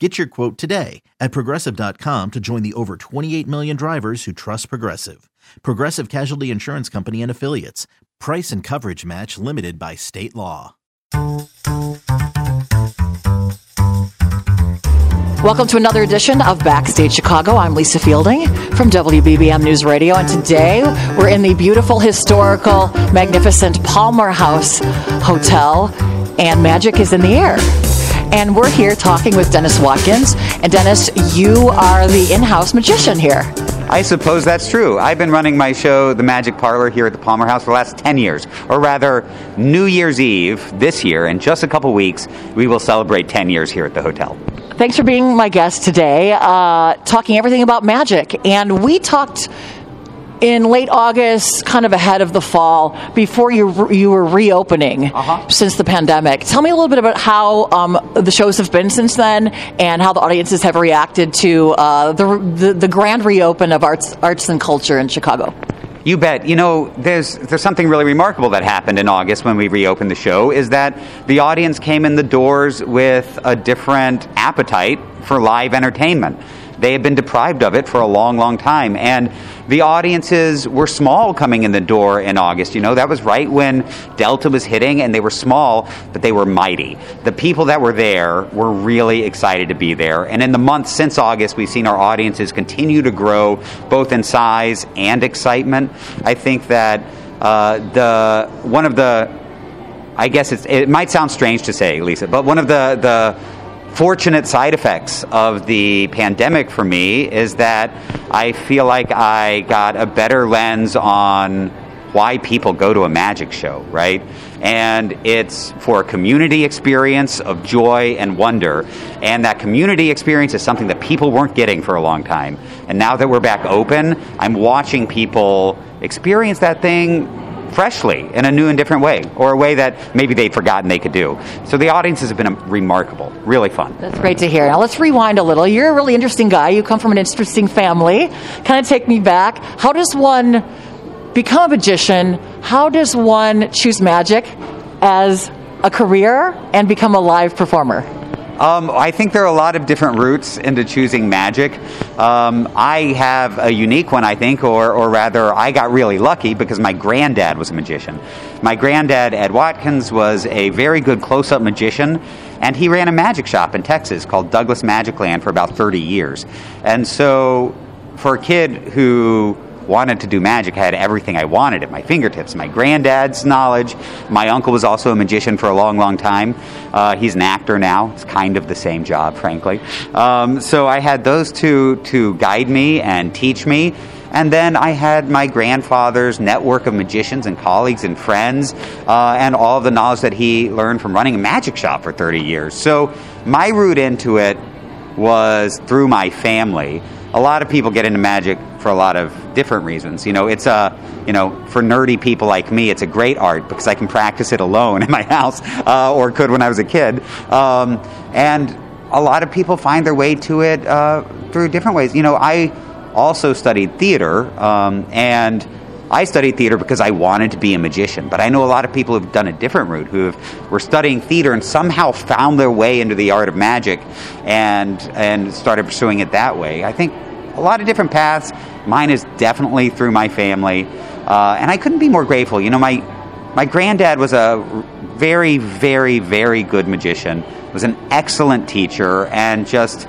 Get your quote today at progressive.com to join the over 28 million drivers who trust Progressive. Progressive Casualty Insurance Company and Affiliates. Price and coverage match limited by state law. Welcome to another edition of Backstage Chicago. I'm Lisa Fielding from WBBM News Radio, and today we're in the beautiful, historical, magnificent Palmer House Hotel, and magic is in the air. And we're here talking with Dennis Watkins. And Dennis, you are the in house magician here. I suppose that's true. I've been running my show, The Magic Parlor, here at the Palmer House for the last 10 years. Or rather, New Year's Eve this year, in just a couple weeks, we will celebrate 10 years here at the hotel. Thanks for being my guest today, uh, talking everything about magic. And we talked in late August, kind of ahead of the fall, before you you were reopening uh-huh. since the pandemic. Tell me a little bit about how um, the shows have been since then, and how the audiences have reacted to uh, the, the, the grand reopen of arts arts and culture in Chicago. You bet. You know, there's there's something really remarkable that happened in August when we reopened the show. Is that the audience came in the doors with a different appetite for live entertainment. They had been deprived of it for a long, long time, and the audiences were small coming in the door in August. You know, that was right when Delta was hitting, and they were small, but they were mighty. The people that were there were really excited to be there. And in the months since August, we've seen our audiences continue to grow, both in size and excitement. I think that uh, the one of the I guess it might sound strange to say, Lisa, but one of the, the fortunate side effects of the pandemic for me is that I feel like I got a better lens on why people go to a magic show, right? And it's for a community experience of joy and wonder. And that community experience is something that people weren't getting for a long time. And now that we're back open, I'm watching people experience that thing freshly in a new and different way, or a way that maybe they'd forgotten they could do. So the audiences have been remarkable, really fun. That's great to hear. Now let's rewind a little. You're a really interesting guy. You come from an interesting family. Kind of take me back. How does one become a magician? How does one choose magic as a career and become a live performer? Um, I think there are a lot of different routes into choosing magic. Um, I have a unique one, I think, or, or rather, I got really lucky because my granddad was a magician. My granddad, Ed Watkins, was a very good close up magician, and he ran a magic shop in Texas called Douglas Magic Land for about 30 years. And so, for a kid who wanted to do magic. I had everything I wanted at my fingertips. My granddad's knowledge. My uncle was also a magician for a long, long time. Uh, he's an actor now. It's kind of the same job, frankly. Um, so I had those two to guide me and teach me. And then I had my grandfather's network of magicians and colleagues and friends, uh, and all of the knowledge that he learned from running a magic shop for 30 years. So my route into it was through my family. A lot of people get into magic for a lot of different reasons. You know, it's a, you know, for nerdy people like me, it's a great art because I can practice it alone in my house, uh, or could when I was a kid. Um, and a lot of people find their way to it uh, through different ways. You know, I also studied theater, um, and I studied theater because I wanted to be a magician. But I know a lot of people who've done a different route, who have, were studying theater and somehow found their way into the art of magic, and and started pursuing it that way. I think a lot of different paths. Mine is definitely through my family, uh, and I couldn't be more grateful. You know, my my granddad was a very, very, very good magician. Was an excellent teacher, and just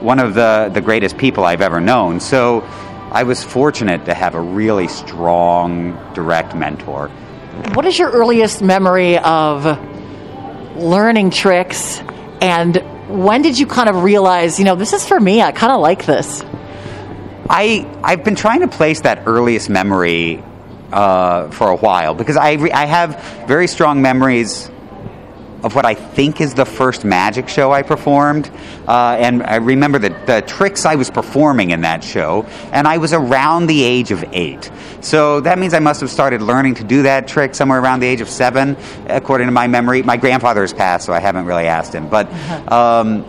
one of the, the greatest people I've ever known. So I was fortunate to have a really strong, direct mentor. What is your earliest memory of learning tricks and when did you kind of realize, you know, this is for me, I kind of like this? I, I've been trying to place that earliest memory uh, for a while because I, re- I have very strong memories of what I think is the first magic show I performed. Uh, and I remember the, the tricks I was performing in that show, and I was around the age of eight. So that means I must have started learning to do that trick somewhere around the age of seven, according to my memory. My grandfather has passed, so I haven't really asked him. But. Um,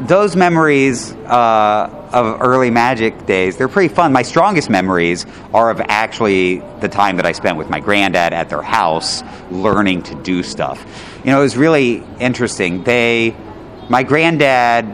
those memories uh, of early magic days, they're pretty fun. My strongest memories are of actually the time that I spent with my granddad at their house learning to do stuff. You know, it was really interesting. They, my granddad,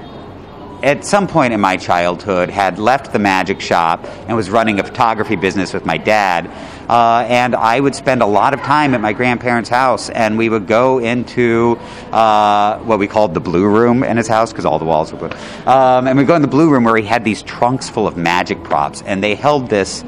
at some point in my childhood, had left the magic shop and was running a photography business with my dad uh, and I would spend a lot of time at my grandparents' house, and we would go into uh, what we called the blue room in his house because all the walls were blue. Um, and we'd go in the blue room where he had these trunks full of magic props, and they held this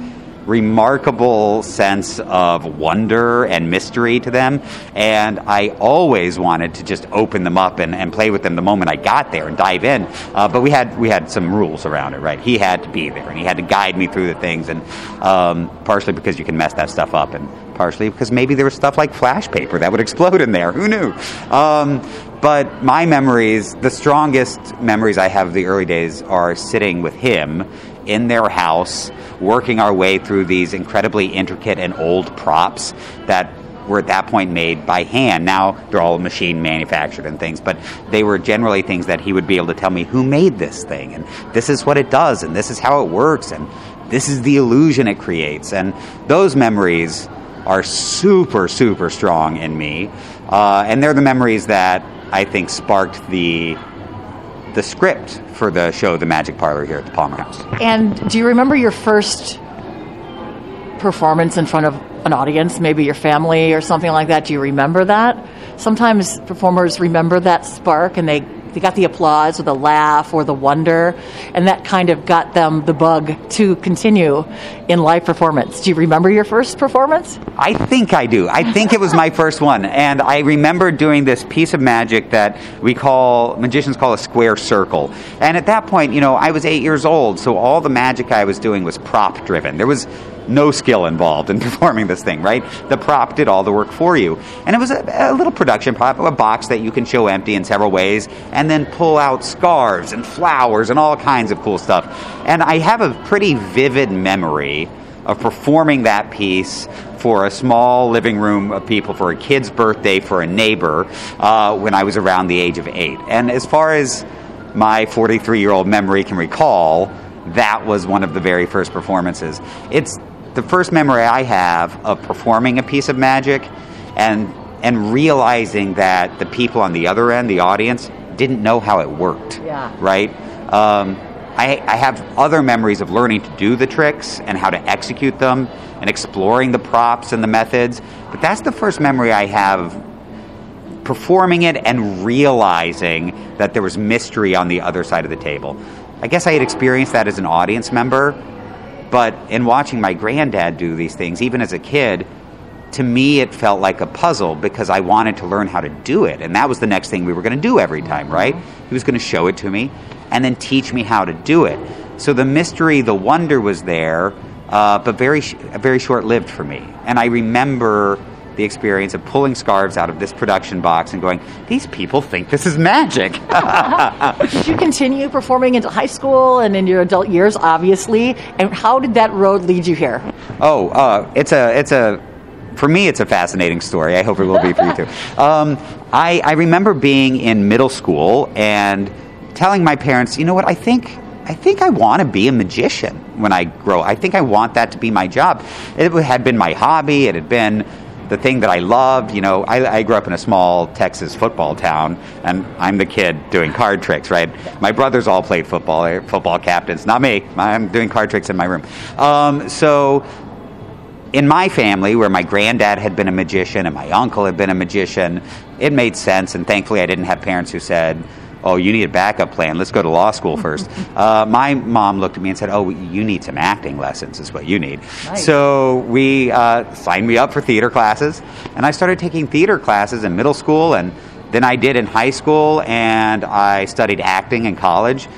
remarkable sense of wonder and mystery to them. And I always wanted to just open them up and, and play with them the moment I got there and dive in. Uh, but we had we had some rules around it, right? He had to be there and he had to guide me through the things, and um, partially because you can mess that stuff up, and partially because maybe there was stuff like flash paper that would explode in there. Who knew? Um, but my memories, the strongest memories I have of the early days, are sitting with him in their house, working our way through these incredibly intricate and old props that were at that point made by hand. Now they're all machine manufactured and things, but they were generally things that he would be able to tell me who made this thing and this is what it does and this is how it works and this is the illusion it creates. And those memories are super, super strong in me. Uh, and they're the memories that I think sparked the the script for the show The Magic Parlor here at the Palmer House. And do you remember your first performance in front of an audience, maybe your family or something like that? Do you remember that? Sometimes performers remember that spark and they they got the applause or the laugh or the wonder, and that kind of got them the bug to continue in live performance. Do you remember your first performance? I think I do. I think it was my first one, and I remember doing this piece of magic that we call magicians call a square circle. And at that point, you know, I was eight years old, so all the magic I was doing was prop driven. There was no skill involved in performing this thing, right? The prop did all the work for you. And it was a, a, little production prop, a box that you can show empty in several ways, and then pull out scarves and flowers and all kinds of cool stuff. And I have a pretty vivid memory of performing that piece for a small living room of people for a kid's birthday for a neighbor uh, when I was around the age of eight. And as far as my 43 year old memory can recall, that was one of the very first performances. It's the first memory I have of performing a piece of magic and and realizing that the people on the other end, the audience, didn't know how it worked. Yeah. Right. Um, I, I have other memories of learning to do the tricks and how to execute them and exploring the props and the methods. But that's the first memory I have performing it and realizing that there was mystery on the other side of the table. I guess I had experienced that as an audience member, but in watching my granddad do these things, even as a kid, to me it felt like a puzzle because I wanted to learn how to do it. And that was the next thing we were going to do every time, right? He was going to show it to me and then teach me how to do it. So the mystery, the wonder was there, uh, but very, very short lived for me. And I remember the experience of pulling scarves out of this production box and going, these people think this is magic. did you continue performing into high school and in your adult years, obviously? And how did that road lead you here? Oh, uh, it's a, it's a, for me, it's a fascinating story. I hope it will be for you too. Um, I, I remember being in middle school and telling my parents, you know what, I think I think I want to be a magician when I grow. I think I want that to be my job. It had been my hobby. It had been the thing that I loved. You know, I, I, grew up in a small Texas football town, and I'm the kid doing card tricks, right? My brothers all played football, they're football captains, not me. I'm doing card tricks in my room. Um, so, in my family, where my granddad had been a magician and my uncle had been a magician, it made sense, and thankfully I didn't have parents who said, oh, you need a backup plan. Let's go to law school first. uh, my mom looked at me and said, oh, you need some acting lessons, is what you need. Nice. So we uh, signed me up for theater classes, and I started taking theater classes in middle school, and then I did in high school, and I studied acting in college.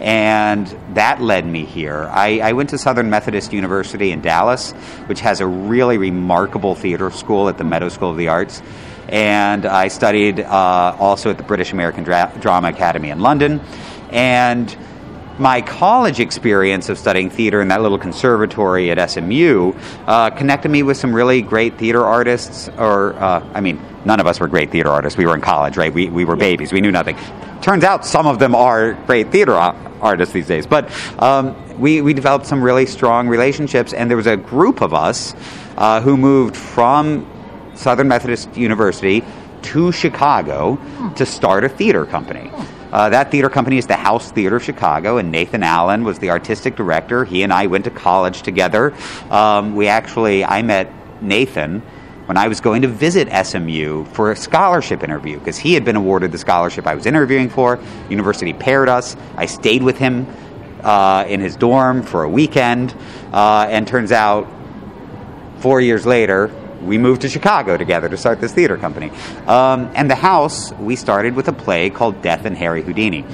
And that led me here. I, I went to Southern Methodist University in Dallas, which has a really remarkable theater school at the Meadows School of the Arts and I studied uh, also at the British American Dra- Drama Academy in London. And my college experience of studying theater in that little conservatory at SMU uh, connected me with some really great theater artists. Or, uh, I mean, none of us were great theater artists. We were in college, right? We, we were babies. We knew nothing. Turns out some of them are great theater artists these days. But um, we, we developed some really strong relationships, and there was a group of us uh, who moved from Southern Methodist University to Chicago to start a theater company. Uh, that theater company is the House Theater of Chicago, and Nathan Allen was the artistic director. He and I went to college together. Um, we actually, I met Nathan when I was going to visit SMU for a scholarship interview because he had been awarded the scholarship I was interviewing for. University paired us. I stayed with him uh, in his dorm for a weekend, uh, and turns out four years later, we moved to Chicago together to start this theater company. Um, and the house, we started with a play called Death and Harry Houdini.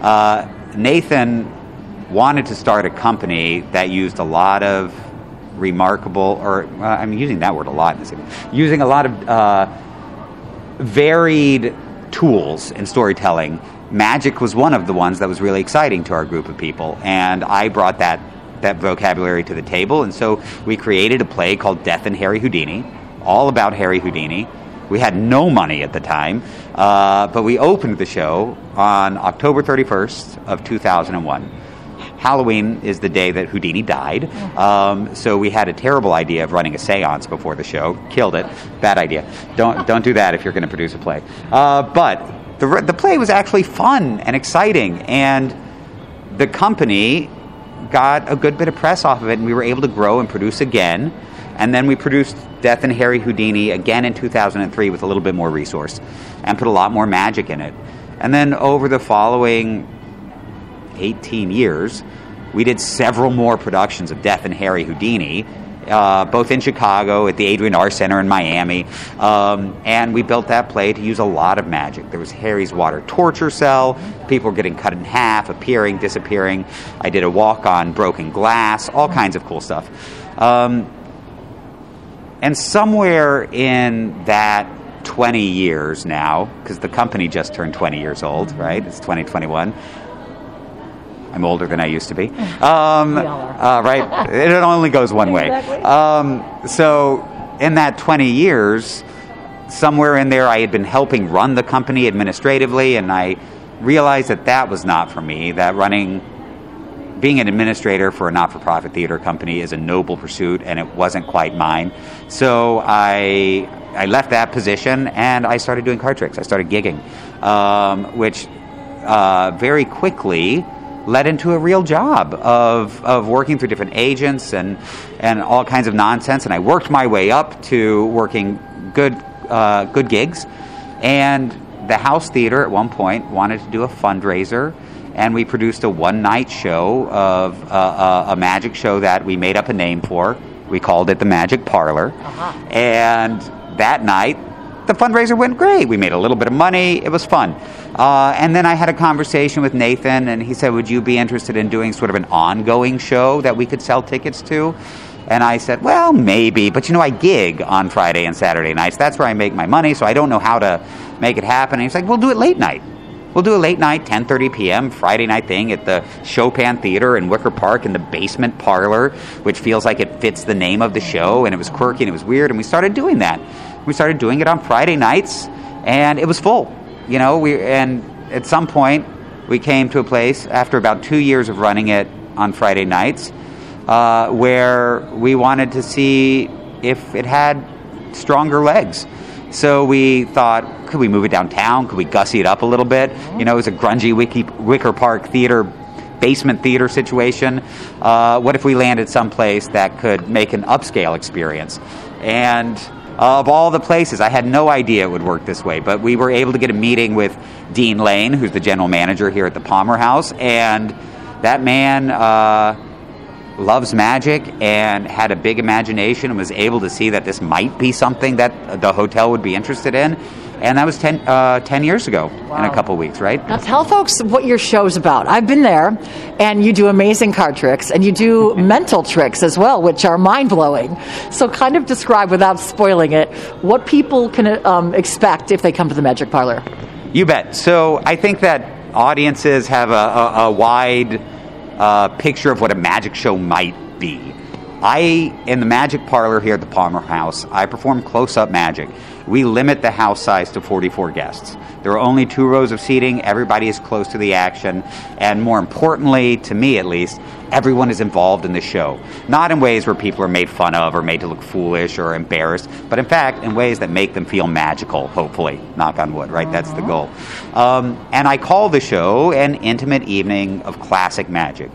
Uh, Nathan wanted to start a company that used a lot of remarkable, or uh, I'm using that word a lot using a lot of uh, varied tools in storytelling. Magic was one of the ones that was really exciting to our group of people, and I brought that that vocabulary to the table. And so we created a play called Death and Harry Houdini, all about Harry Houdini. We had no money at the time, uh, but we opened the show on October 31st of 2001. Halloween is the day that Houdini died, um, so we had a terrible idea of running a séance before the show. Killed it. Bad idea. Don't don't do that if you're going to produce a play. Uh, but the the play was actually fun and exciting, and the company got a good bit of press off of it, and we were able to grow and produce again. And then we produced Death and Harry Houdini again in 2003 with a little bit more resource and put a lot more magic in it. And then over the following 18 years, we did several more productions of Death and Harry Houdini, uh, both in Chicago at the Adrienne Arsht Center in Miami. Um, and we built that play to use a lot of magic. There was Harry's water torture cell, people were getting cut in half, appearing, disappearing. I did a walk on broken glass, all kinds of cool stuff. Um, and somewhere in that 20 years now, because the company just turned 20 years old, right? It's 2021. I'm older than I used to be. Um, uh, right? it only goes one way. Um, so, in that 20 years, somewhere in there, I had been helping run the company administratively, and I realized that that was not for me. That running, being an administrator for a not-for-profit theater company is a noble pursuit, and it wasn't quite mine. So I I left that position and I started doing card tricks. I started gigging, um, which uh, very quickly led into a real job of, of working through different agents and, and all kinds of nonsense. And I worked my way up to working good, uh, good gigs. And the House Theater at one point wanted to do a fundraiser. And we produced a one night show of uh, uh, a magic show that we made up a name for. We called it the Magic Parlor. Uh-huh. And that night, the fundraiser went great. We made a little bit of money. It was fun. Uh, and then I had a conversation with Nathan, and he said, Would you be interested in doing sort of an ongoing show that we could sell tickets to? And I said, Well, maybe, but you know, I gig on Friday and Saturday nights. That's where I make my money, so I don't know how to make it happen. And he's like, We'll do it late night. We'll do a late night, 10:30 p.m. Friday night thing at the Chopin Theater in Wicker Park in the basement parlor, which feels like it fits the name of the show. And it was quirky and it was weird, and we started doing that. We started doing it on Friday nights, and it was full. You know, we and at some point we came to a place after about two years of running it on Friday nights, uh, where we wanted to see if it had stronger legs. So we thought, could we move it downtown? Could we gussy it up a little bit? You know, it was a grungy Wiki, Wicker Park theater, basement theater situation. Uh, what if we landed someplace that could make an upscale experience? And of all the places. I had no idea it would work this way, but we were able to get a meeting with Dean Lane, who's the general manager here at the Palmer House, and that man uh, loves magic and had a big imagination and was able to see that this might be something that the hotel would be interested in. And that was 10, uh, 10 years ago wow. in a couple weeks, right? Now tell folks what your show's about. I've been there, and you do amazing card tricks, and you do mental tricks as well, which are mind blowing. So, kind of describe, without spoiling it, what people can um, expect if they come to the Magic Parlor. You bet. So, I think that audiences have a, a, a wide uh, picture of what a magic show might be. I, in the magic parlor here at the Palmer House, I perform close up magic. We limit the house size to 44 guests. There are only two rows of seating, everybody is close to the action, and more importantly, to me at least, everyone is involved in the show. Not in ways where people are made fun of or made to look foolish or embarrassed, but in fact in ways that make them feel magical, hopefully. Knock on wood, right? That's the goal. Um, and I call the show an intimate evening of classic magic.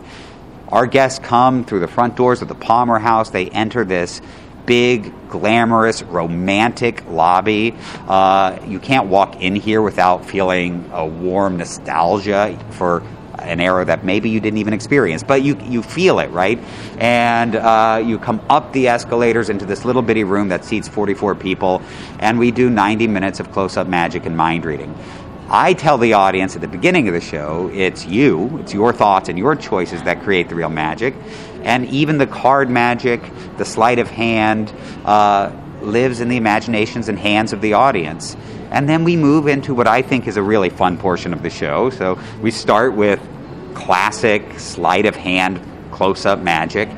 Our guests come through the front doors of the Palmer House. They enter this big, glamorous, romantic lobby. Uh, you can't walk in here without feeling a warm nostalgia for an era that maybe you didn't even experience, but you you feel it, right? And uh, you come up the escalators into this little bitty room that seats 44 people, and we do 90 minutes of close-up magic and mind reading. I tell the audience at the beginning of the show, it's you, it's your thoughts and your choices that create the real magic. And even the card magic, the sleight of hand, uh, lives in the imaginations and hands of the audience. And then we move into what I think is a really fun portion of the show. So we start with classic sleight of hand close up magic.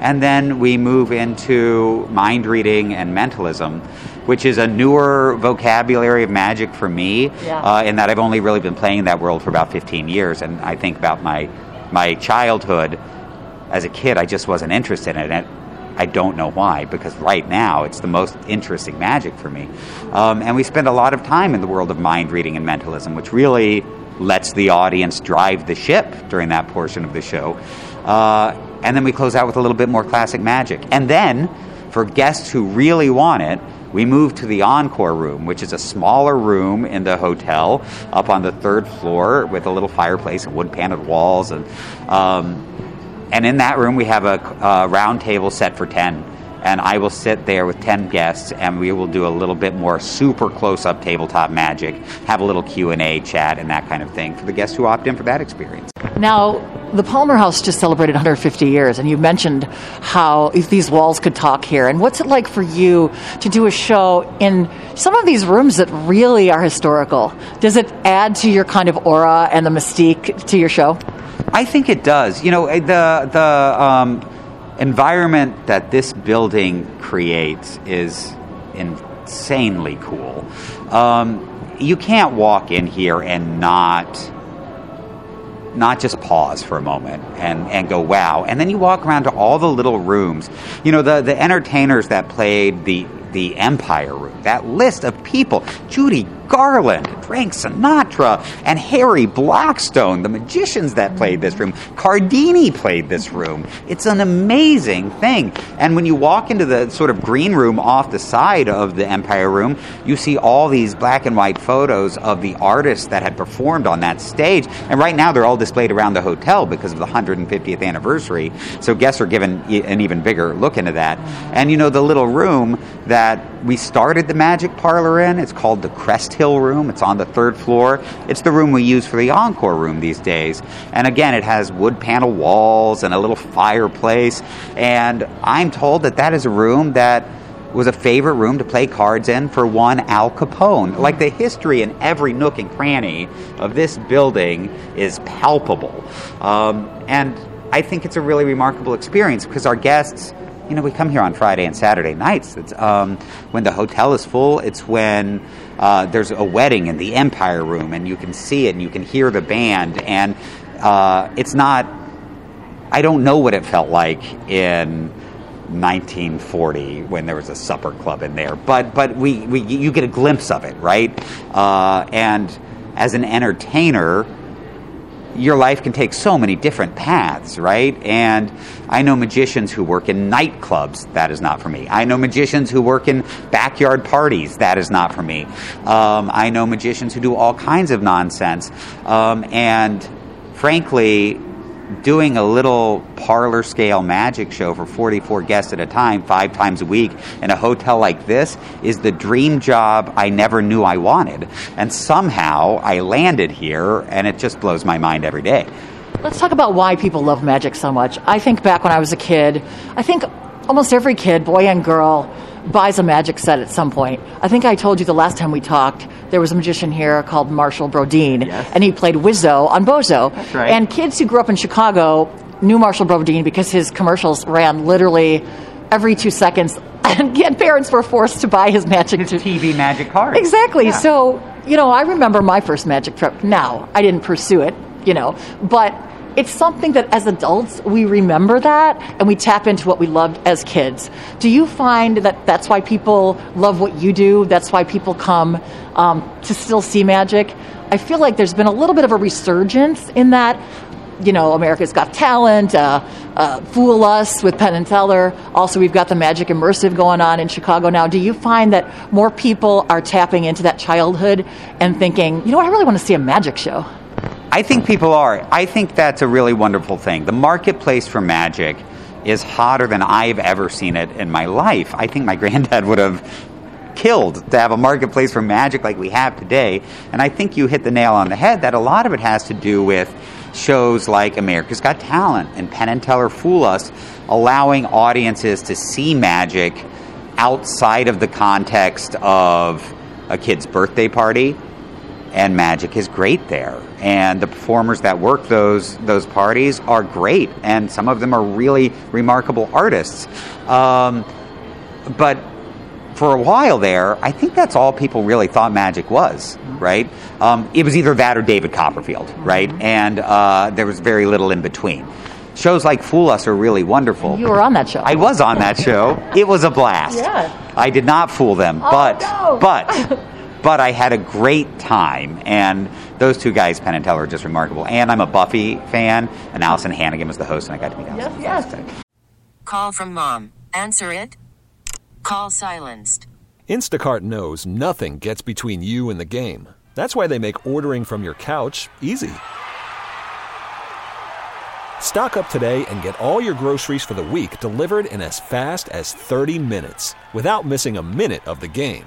And then we move into mind reading and mentalism which is a newer vocabulary of magic for me, yeah. uh, in that I've only really been playing that world for about 15 years. And I think about my, my childhood as a kid, I just wasn't interested in it. I don't know why, because right now it's the most interesting magic for me. Um, and we spend a lot of time in the world of mind reading and mentalism, which really lets the audience drive the ship during that portion of the show. Uh, and then we close out with a little bit more classic magic. And then, for guests who really want it, we moved to the Encore room, which is a smaller room in the hotel up on the third floor with a little fireplace and wood paneled walls. And, um, and in that room, we have a, a round table set for 10 and I will sit there with 10 guests and we will do a little bit more super close-up tabletop magic, have a little Q&A chat and that kind of thing for the guests who opt in for that experience. Now, the Palmer House just celebrated 150 years, and you mentioned how if these walls could talk here. And what's it like for you to do a show in some of these rooms that really are historical? Does it add to your kind of aura and the mystique to your show? I think it does. You know, the the um, environment that this building creates is insanely cool. Um, you can't walk in here and not not just pause for a moment and, and go wow and then you walk around to all the little rooms you know the, the entertainers that played the the empire room that list of people judy Garland, Frank Sinatra, and Harry Blackstone, the magicians that played this room. Cardini played this room. It's an amazing thing. And when you walk into the sort of green room off the side of the Empire Room, you see all these black and white photos of the artists that had performed on that stage. And right now they're all displayed around the hotel because of the 150th anniversary. So guests are given an even bigger look into that. And you know, the little room that we started the Magic Parlor in, it's called the Crest Hill room. It's on the third floor. It's the room we use for the Encore room these days. And again, it has wood panel walls and a little fireplace. And I'm told that that is a room that was a favorite room to play cards in for one Al Capone. Like the history in every nook and cranny of this building is palpable. Um, and I think it's a really remarkable experience because our guests you know, we come here on Friday and Saturday nights. It's um, when the hotel is full. It's when uh, there's a wedding in the Empire Room, and you can see it and you can hear the band. And uh, it's not. I don't know what it felt like in 1940 when there was a supper club in there, but but we, we you get a glimpse of it, right? Uh, and as an entertainer your life can take so many different paths, right? And I know magicians who work in nightclubs. That is not for me. I know magicians who work in backyard parties. That is not for me. Um, I know magicians who do all kinds of nonsense. Um, and frankly, doing a little parlor scale magic show for 44 guests at a time, five times a week, in a hotel like this is the dream job I never knew I wanted. And somehow I landed here, and it just blows my mind every day. Let's talk about why people love magic so much. I think back when I was a kid, I think almost every kid, boy and girl, buys a magic set at some point. I think I told you the last time we talked, there was a magician here called Marshall Brodeen, yes. and he played Wizzo on Bozo. That's right. And kids who grew up in Chicago knew Marshall Brodeen because his commercials ran literally every two seconds, and yet parents were forced to buy his magic. His TV magic card. Exactly. Yeah. So, you know, I remember my first magic trip. Now, I didn't pursue it, you know, but it's something that as adults we remember that and we tap into what we loved as kids. Do you find that that's why people love what you do? That's why people come um, to still see magic? I feel like there's been a little bit of a resurgence in that. You know, America's Got Talent, uh, uh, Fool Us with Penn and Teller. Also, we've got the Magic Immersive going on in Chicago now. Do you find that more people are tapping into that childhood and thinking, you know what, I really want to see a magic show? I think people are. I think that's a really wonderful thing. The marketplace for magic is hotter than I've ever seen it in my life. I think my granddad would have killed to have a marketplace for magic like we have today. And I think you hit the nail on the head that a lot of it has to do with shows like America's Got Talent and Penn and Teller Fool Us, allowing audiences to see magic outside of the context of a kid's birthday party. And magic is great there. And the performers that work those those parties are great, and some of them are really remarkable artists. Um, but for a while there, I think that's all people really thought magic was, right? Um, it was either that or David Copperfield, right? And uh, there was very little in between. Shows like Fool Us are really wonderful. You were on that show. I was on that show. It was a blast. Yeah. I did not fool them, Oh, but no. but but I had a great time, and those two guys, Penn and Teller, are just remarkable. And I'm a Buffy fan, and Alyson Hannigan was the host, and I got to meet Alyson. Yes, yes. Call from mom. Answer it. Call silenced. Instacart knows nothing gets between you and the game. That's why they make ordering from your couch easy. Stock up today and get all your groceries for the week delivered in as fast as 30 minutes without missing a minute of the game.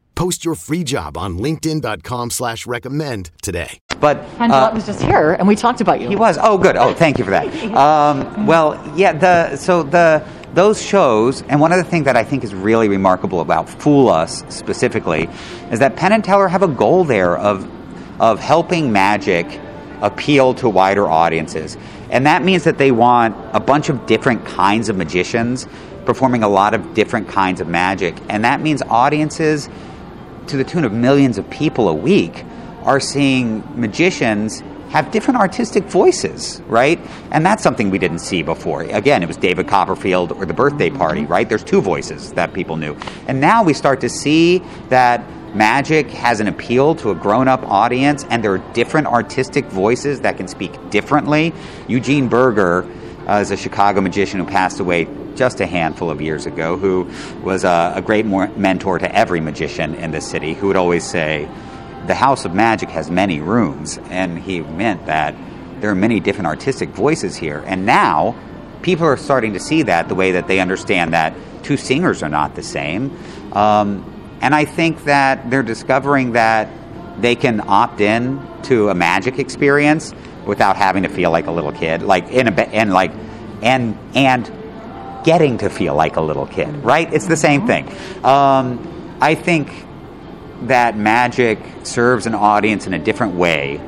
Post your free job on linkedin.com slash recommend today. But Penn uh, was just here, and we talked about you. He was. Oh, good. Oh, thank you for that. Um, well, yeah. The so the those shows, and one of the things that I think is really remarkable about Fool Us specifically, is that Penn and Teller have a goal there of of helping magic appeal to wider audiences, and that means that they want a bunch of different kinds of magicians performing a lot of different kinds of magic, and that means audiences to the tune of millions of people a week are seeing magicians have different artistic voices, right? And that's something we didn't see before. Again, it was David Copperfield or the birthday mm-hmm. party, right? There's two voices that people knew. And now we start to see that magic has an appeal to a grown up audience and there are different artistic voices that can speak differently. Eugene Burger. Uh, is a Chicago magician who passed away just a handful of years ago, who was a, a great mentor to every magician in the city, who would always say, The House of Magic has many rooms. And he meant that there are many different artistic voices here. And now, people are starting to see that the way that they understand that two singers are not the same. Um, and I think that they're discovering that they can opt in to a magic experience without having to feel like a little kid, like in a and like and and getting to feel like a little kid, right? It's the same thing. Um, I think that magic serves an audience in a different way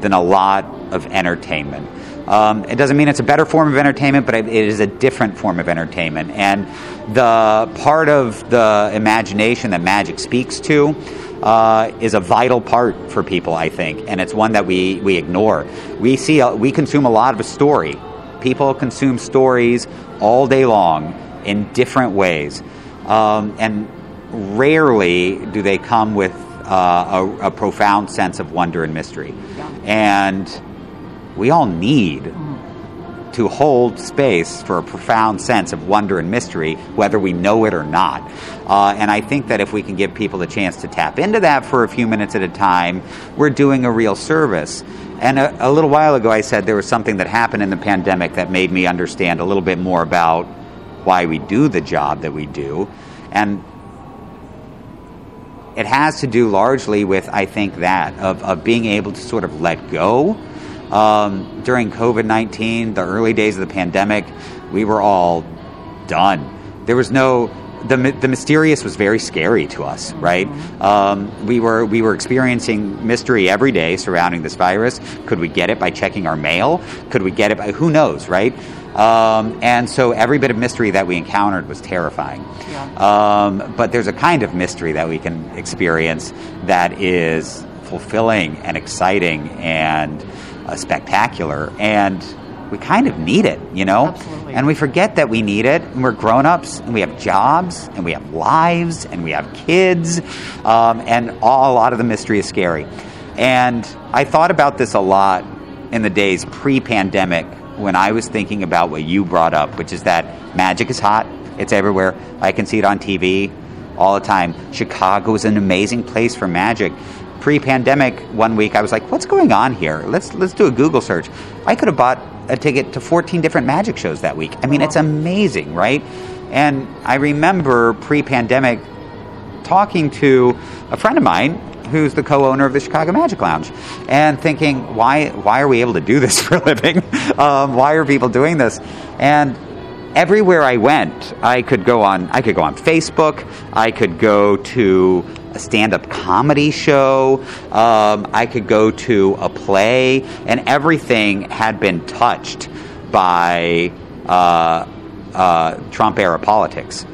than a lot of entertainment. Um, it doesn't mean it's a better form of entertainment, but it is a different form of entertainment. And the part of the imagination that magic speaks to uh, is a vital part for people, I think, and it's one that we, we ignore. We see a, we consume a lot of a story. People consume stories all day long in different ways, um, and rarely do they come with uh, a, a, profound sense of wonder and mystery. Yeah. And we all need mm. to hold space for a profound sense of wonder and mystery, whether we know it or not. Uh, and I think that if we can give people the chance to tap into that for a few minutes at a time, we're doing a real service. And a, a little while ago, I said there was something that happened in the pandemic that made me understand a little bit more about why we do the job that we do. And it has to do largely with, I think, that of, of being able to sort of let go. Um, during COVID 19, the early days of the pandemic, we were all done. There was no, the, the mysterious was very scary to us, right? Um, we were we were experiencing mystery every day surrounding this virus. Could we get it by checking our mail? Could we get it by who knows, right? Um, and so every bit of mystery that we encountered was terrifying. Yeah. Um, but there's a kind of mystery that we can experience that is fulfilling and exciting and uh, spectacular. And we kind of need it, you know? Absolutely. And we forget that we need it. And we're grown ups and we have jobs and we have lives and we have kids. Um, and all, a lot of the mystery is scary. And I thought about this a lot in the days pre pandemic when I was thinking about what you brought up, which is that magic is hot, it's everywhere. I can see it on TV all the time. Chicago is an amazing place for magic. Pre-pandemic, one week I was like, "What's going on here? Let's let's do a Google search." I could have bought a ticket to 14 different magic shows that week. I mean, it's amazing, right? And I remember pre-pandemic talking to a friend of mine who's the co-owner of the Chicago Magic Lounge, and thinking, why why are we able to do this for a living? Um, why are people doing this? And everywhere I went, I could go on. I could go on Facebook. I could go to a stand-up comedy show. Um, I could go to a play, and everything had been touched by uh, uh, Trump era politics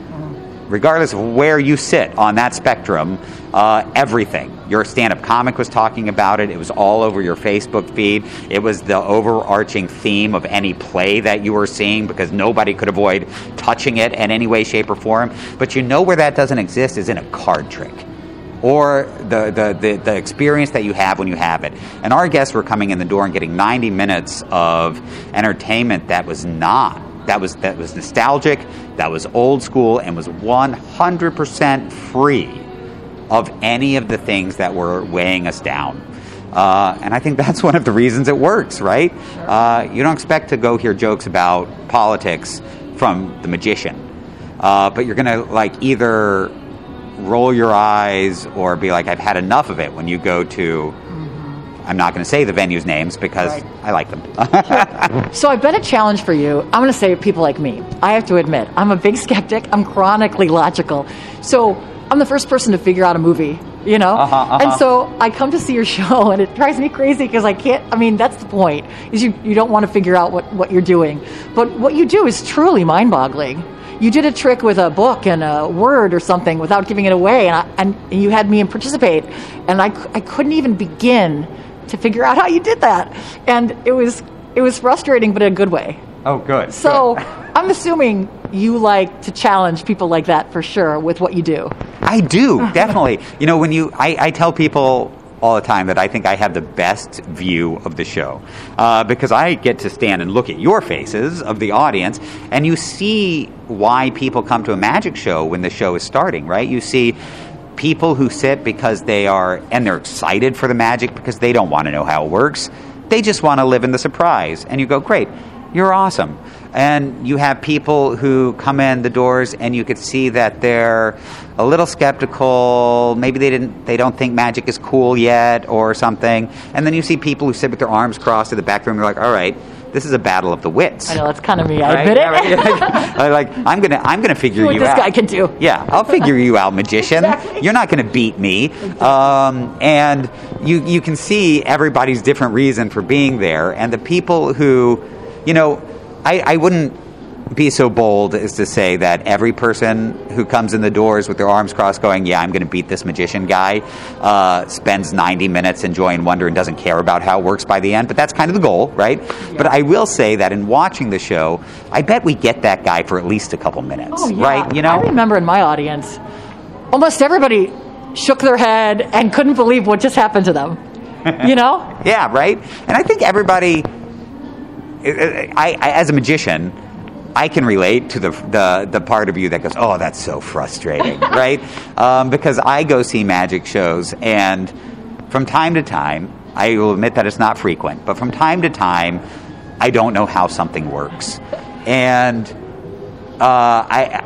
regardless of where you sit on that spectrum, uh, everything. Your stand up comic was talking about it. It was all over your Facebook feed. It was the overarching theme of any play that you were seeing because nobody could avoid touching it in any way, shape, or form. But you know where that doesn't exist is in a card trick or the, the, the, the, experience that you have when you have it. And our guests were coming in the door and getting 90 minutes of entertainment that was not that was that was nostalgic, that was old school, and was 100% free of any of the things that were weighing us down. Uh, and I think that's one of the reasons it works, right? Uh, you don't expect to go hear jokes about politics from the magician, uh, but you're gonna like either roll your eyes or be like, "I've had enough of it." When you go to I'm not going to say the venues' names because right. I like them. so I bet a challenge for you. I'm going to say people like me. I have to admit, I'm a big skeptic. I'm chronically logical. So I'm the first person to figure out a movie. You know, uh-huh, uh-huh. and so I come to see your show, and it drives me crazy because I can't. I mean, that's the point: is you you don't want to figure out what what you're doing, but what you do is truly mind-boggling you did a trick with a book and a word or something without giving it away, and, I, and you had me participate, and I, I couldn't even begin to figure out how you did that. And it was it was frustrating, but in a good way. Oh, good. So good. I'm assuming you like to challenge people like that for sure with what you do. I do definitely. you know, when you I, I tell people all the time that I think I have the best view of the show uh, because I get to stand and look at your faces of the audience, and you see why people come to a magic show when the show is starting, right? You see people who sit because they are, and they're excited for the magic because they don't want to know how it works. They just want to live in the surprise. And you go, great, you're awesome. And you have people who come in the doors and you could see that they're a little skeptical. Maybe they didn't, they don't think magic is cool yet or something. And then you see people who sit with their arms crossed in the back room. You're like, all right, this is a battle of the wits. I know that's kind of me. I Right? admit it. Right. I like I'm gonna I'm gonna figure what you this out. This guy can do. Yeah, I'll figure you out, magician. Exactly. You're not gonna beat me. Um, and you you can see everybody's different reason for being there, and the people who, you know, I, I wouldn't be so bold as to say that every person who comes in the doors with their arms crossed going, yeah, I'm going to beat this magician guy, uh, spends 90 minutes enjoying wonder and doesn't care about how it works by the end. But that's kind of the goal, right? But I will say that in watching the show, I bet we get that guy for at least a couple minutes, Oh, yeah. right? You know? I remember in my audience, almost everybody shook their head and couldn't believe what just happened to them. You know? Yeah, right. And I think everybody, I, I, as a magician, I can relate to the, the the part of you that goes, "Oh, that's so frustrating," right? Um, because I go see magic shows, and from time to time, I will admit that it's not frequent, but from time to time, I don't know how something works, and uh, I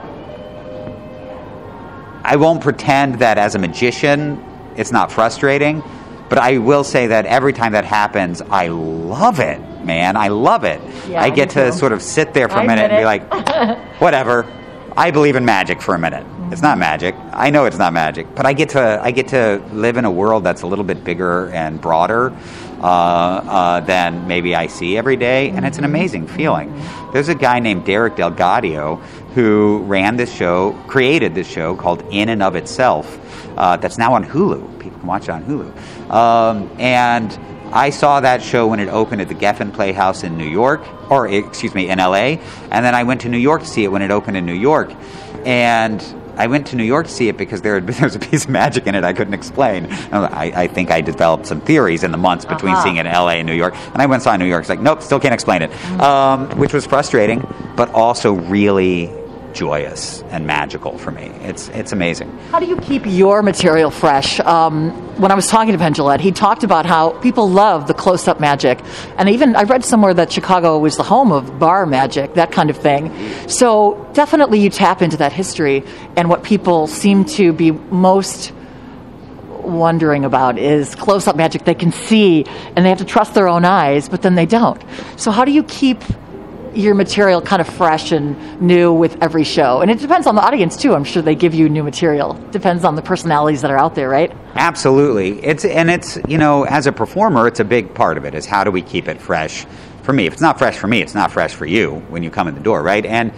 I won't pretend that as a magician it's not frustrating, but I will say that every time that happens, I love it, man. I love it. Yeah, I get to too. sort of sit there for I a minute and be like, whatever. I believe in magic for a minute. It's not magic. I know it's not magic, but I get to I get to live in a world that's a little bit bigger and broader uh, uh, than maybe I see every day, and it's an amazing feeling. There's a guy named Derek DelGaudio who ran this show, created this show called In and of Itself, uh, that's now on Hulu. Can watch it on Hulu, um, and. I saw that show when it opened at the Geffen Playhouse in New York, or excuse me, in LA. And then I went to New York to see it when it opened in New York. And I went to New York to see it because there, there was a piece of magic in it I couldn't explain. I, I think I developed some theories in the months between Uh-huh. seeing it in LA and New York. And I went and saw it in New York. It's like, nope, still can't explain it. Um, which was frustrating, but also really joyous and magical for me. It's, it's amazing. How do you keep your material fresh? Um, when I was talking to Pendulette, he talked about how people love the close up magic. And even I read somewhere that Chicago was the home of bar magic, that kind of thing. So definitely you tap into that history. And what people seem to be most wondering about is close up magic they can see and they have to trust their own eyes, but then they don't. So, how do you keep your material kind of fresh and new with every show? And it depends on the audience too. I'm sure they give you new material. Depends on the personalities that are out there, right? Absolutely. It's and it's you know as a performer, it's a big part of it. Is how do we keep it fresh? For me, if it's not fresh for me, it's not fresh for you when you come in the door, right? And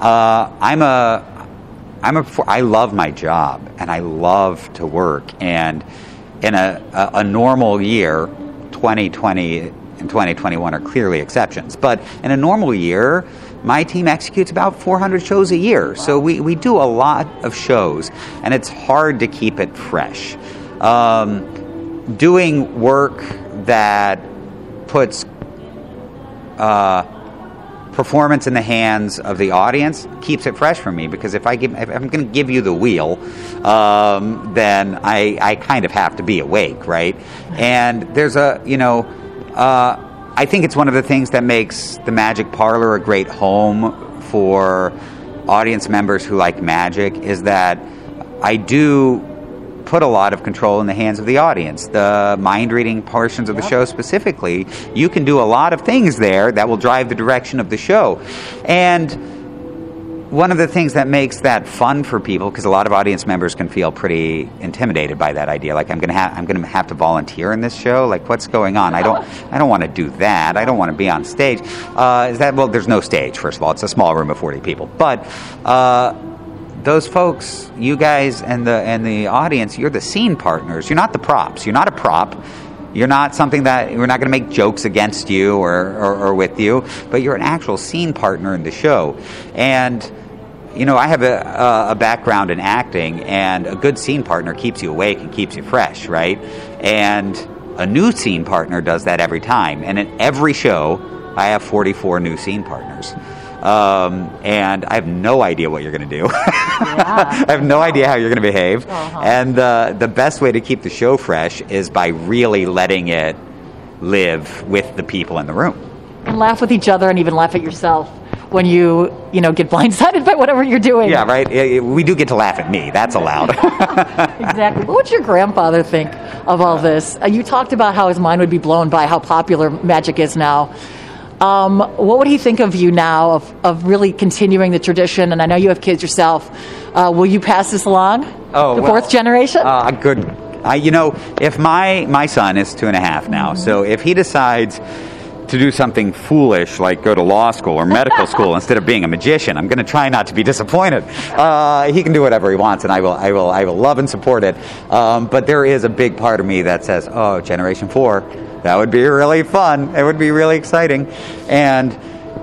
uh, I'm a I'm a I love my job and I love to work. And in a a, a normal year, 2020 and 2021 are clearly exceptions. But in a normal year, my team executes about 400 shows a year. So we, we do a lot of shows, and it's hard to keep it fresh. Um, doing work that puts uh, performance in the hands of the audience keeps it fresh for me because if I give, if I'm going to give you the wheel, um, then I, I kind of have to be awake, right? And there's a, you know, uh, I think it's one of the things that makes the Magic Parlor a great home for audience members who like magic is that I do put a lot of control in the hands of the audience. The mind reading portions of the show specifically, you can do a lot of things there that will drive the direction of the show. And one of the things that makes that fun for people, because a lot of audience members can feel pretty intimidated by that idea. Like I'm gonna have I'm gonna have to volunteer in this show. Like what's going on? I don't I don't want to do that. I don't want to be on stage. Uh, is that well? There's no stage. First of all, it's a small room of 40 people. But uh, those folks, you guys and the and the audience, you're the scene partners. You're not the props. You're not a prop. You're not something that we're not going to make jokes against you or, or, or with you, but you're an actual scene partner in the show. And you know, I have a, a, background in acting, and a good scene partner keeps you awake and keeps you fresh, right? And a new scene partner does that every time. And in every show, I have 44 new scene partners. Um, and I have no idea what you're going to do. I have no idea how you're going to behave. Uh-huh. And uh, the best way to keep the show fresh is by really letting it live with the people in the room. And laugh with each other and even laugh at yourself when you, you know, get blindsided by whatever you're doing. Yeah, right. Eh, eh, We do get to laugh at me. That's allowed. Exactly. What would your grandfather think of all this? Uh, you talked about how his mind would be blown by how popular magic is now. Um, what would he think of you now, of, of really continuing the tradition? And I know you have kids yourself. Uh, will you pass this along? Oh, the well, fourth generation? Uh, good. I, you know, if my my son is two and a half now, so if he decides to do something foolish like go to law school or medical school instead of being a magician, I'm going to try not to be disappointed. Uh, he can do whatever he wants, and I will I will I will love and support it. Um, but there is a big part of me that says, "Oh, Generation Four, that would be really fun. It would be really exciting," and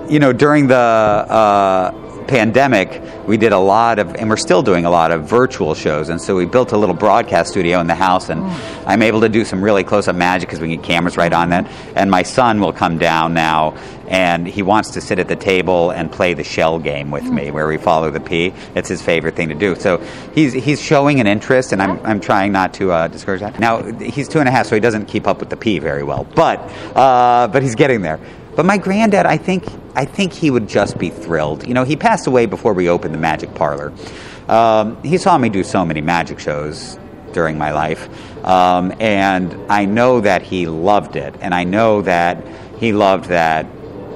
you know, during the uh, pandemic, we did a lot of, and we're still doing a lot of virtual shows. And so we built a little broadcast studio in the house, and I'm able to do some really close up magic because we can get cameras right on that. And my son will come down now, and he wants to sit at the table and play the shell game with me, where we follow the P. It's his favorite thing to do. So he's he's showing an interest, and I'm I'm trying not to uh, discourage that. Now he's two and a half, so he doesn't keep up with the P very well, but uh, but he's getting there. But my granddad, I think, I think he would just be thrilled. You know, he passed away before we opened the Magic Parlor. Um, he saw me do so many magic shows during my life, um, and I know that he loved it, and I know that he loved that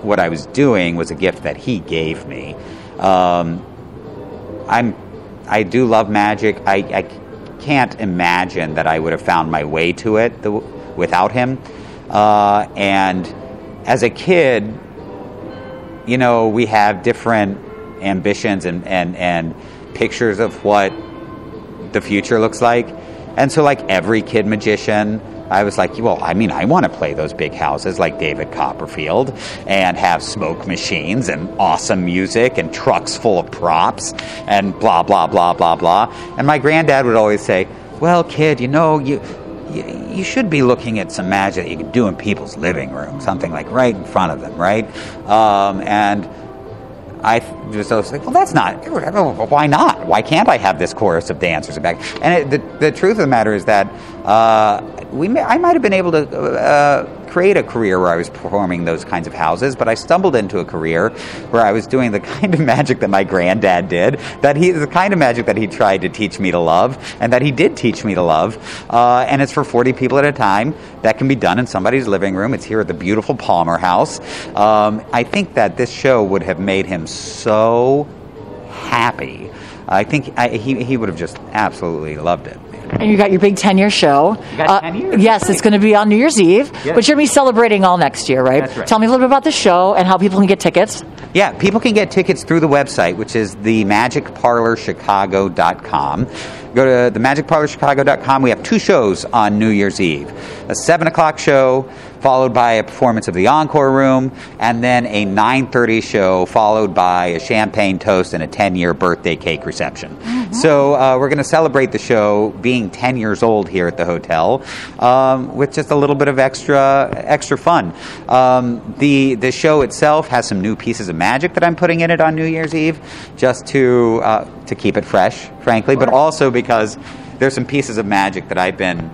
what I was doing was a gift that he gave me. Um, I'm, I do love magic. I, I can't imagine that I would have found my way to it the, without him. Uh, and as a kid, you know, we have different ambitions and, and, and pictures of what the future looks like. And so, like every kid magician, I was like, well, I mean, I want to play those big houses like David Copperfield and have smoke machines and awesome music and trucks full of props and blah, blah, blah, blah, blah. And my granddad would always say, well, kid, you know, you, you, you should be looking at some magic that you can do in people's living room, something like right in front of them, right? Um, and I just was like, well, that's not. Why not? Why can't I have this chorus of dancers back? And it, the, the truth of the matter is that uh, we may, I might have been able to uh, create a career where I was performing those kinds of houses, but I stumbled into a career where I was doing the kind of magic that my granddad did, that he the kind of magic that he tried to teach me to love, and that he did teach me to love. Uh, and it's for 40 people at a time. That can be done in somebody's living room. It's here at the beautiful Palmer House. Um, I think that this show would have made him so happy. I think I, he, he would have just absolutely loved it. And you got your big 10 year show. Uh, You got 10 years? Yes, it's going to be on New Year's Eve, Yes. but you're going to be celebrating all next year, right? Right. Tell me a little bit about the show and how people can get tickets. Yeah, people can get tickets through the website, which is themagicparlorchicago.com. Go to themagicparlorchicago.com. We have two shows on New Year's Eve a 7 o'clock show, followed by a performance of the Encore Room, and then a 9.30 show, followed by a champagne toast and a 10-year birthday cake reception. So uh, we're going to celebrate the show being 10 years old here at the hotel um, with just a little bit of extra extra fun. Um, the the show itself has some new pieces of magic that I'm putting in it on New Year's Eve, just to uh, to keep it fresh, frankly, but also because there's some pieces of magic that I've been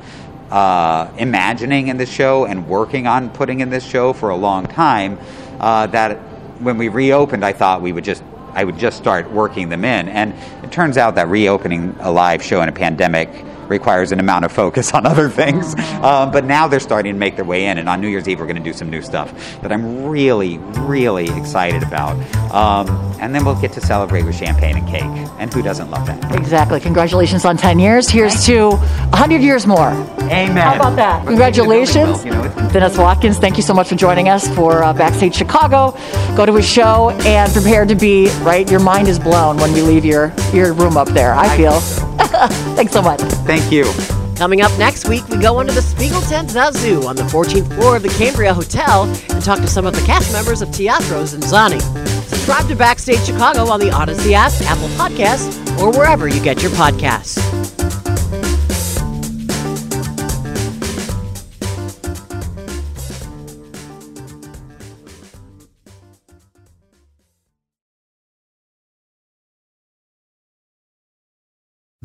uh, imagining in this show and working on putting in this show for a long time. Uh, that when we reopened, I thought we would just I would just start working them in. And it turns out that reopening a live show in a pandemic requires an amount of focus on other things. Um, but now they're starting to make their way in. And on New Year's Eve, we're going to do some new stuff that I'm really, really excited about. Um, and then we'll get to celebrate with champagne and cake. And who doesn't love that? Exactly. Congratulations on 10 years. Here's to 100 years more. Amen. How about that? But maybe the building Congratulations. will, you know, Dennis Watkins, thank you so much for joining us for uh, Backstage Chicago. Go to his show and prepare to be, right? Your mind is blown when you leave your, your room up there, I feel. Thanks so much. Thank you. Coming up next week, we go under the Spiegel Tent Zoo on the 14th floor of the Cambria Hotel and talk to some of the cast members of Teatro Zinzanni. Subscribe to Backstage Chicago on the Odyssey app, Apple Podcasts, or wherever you get your podcasts.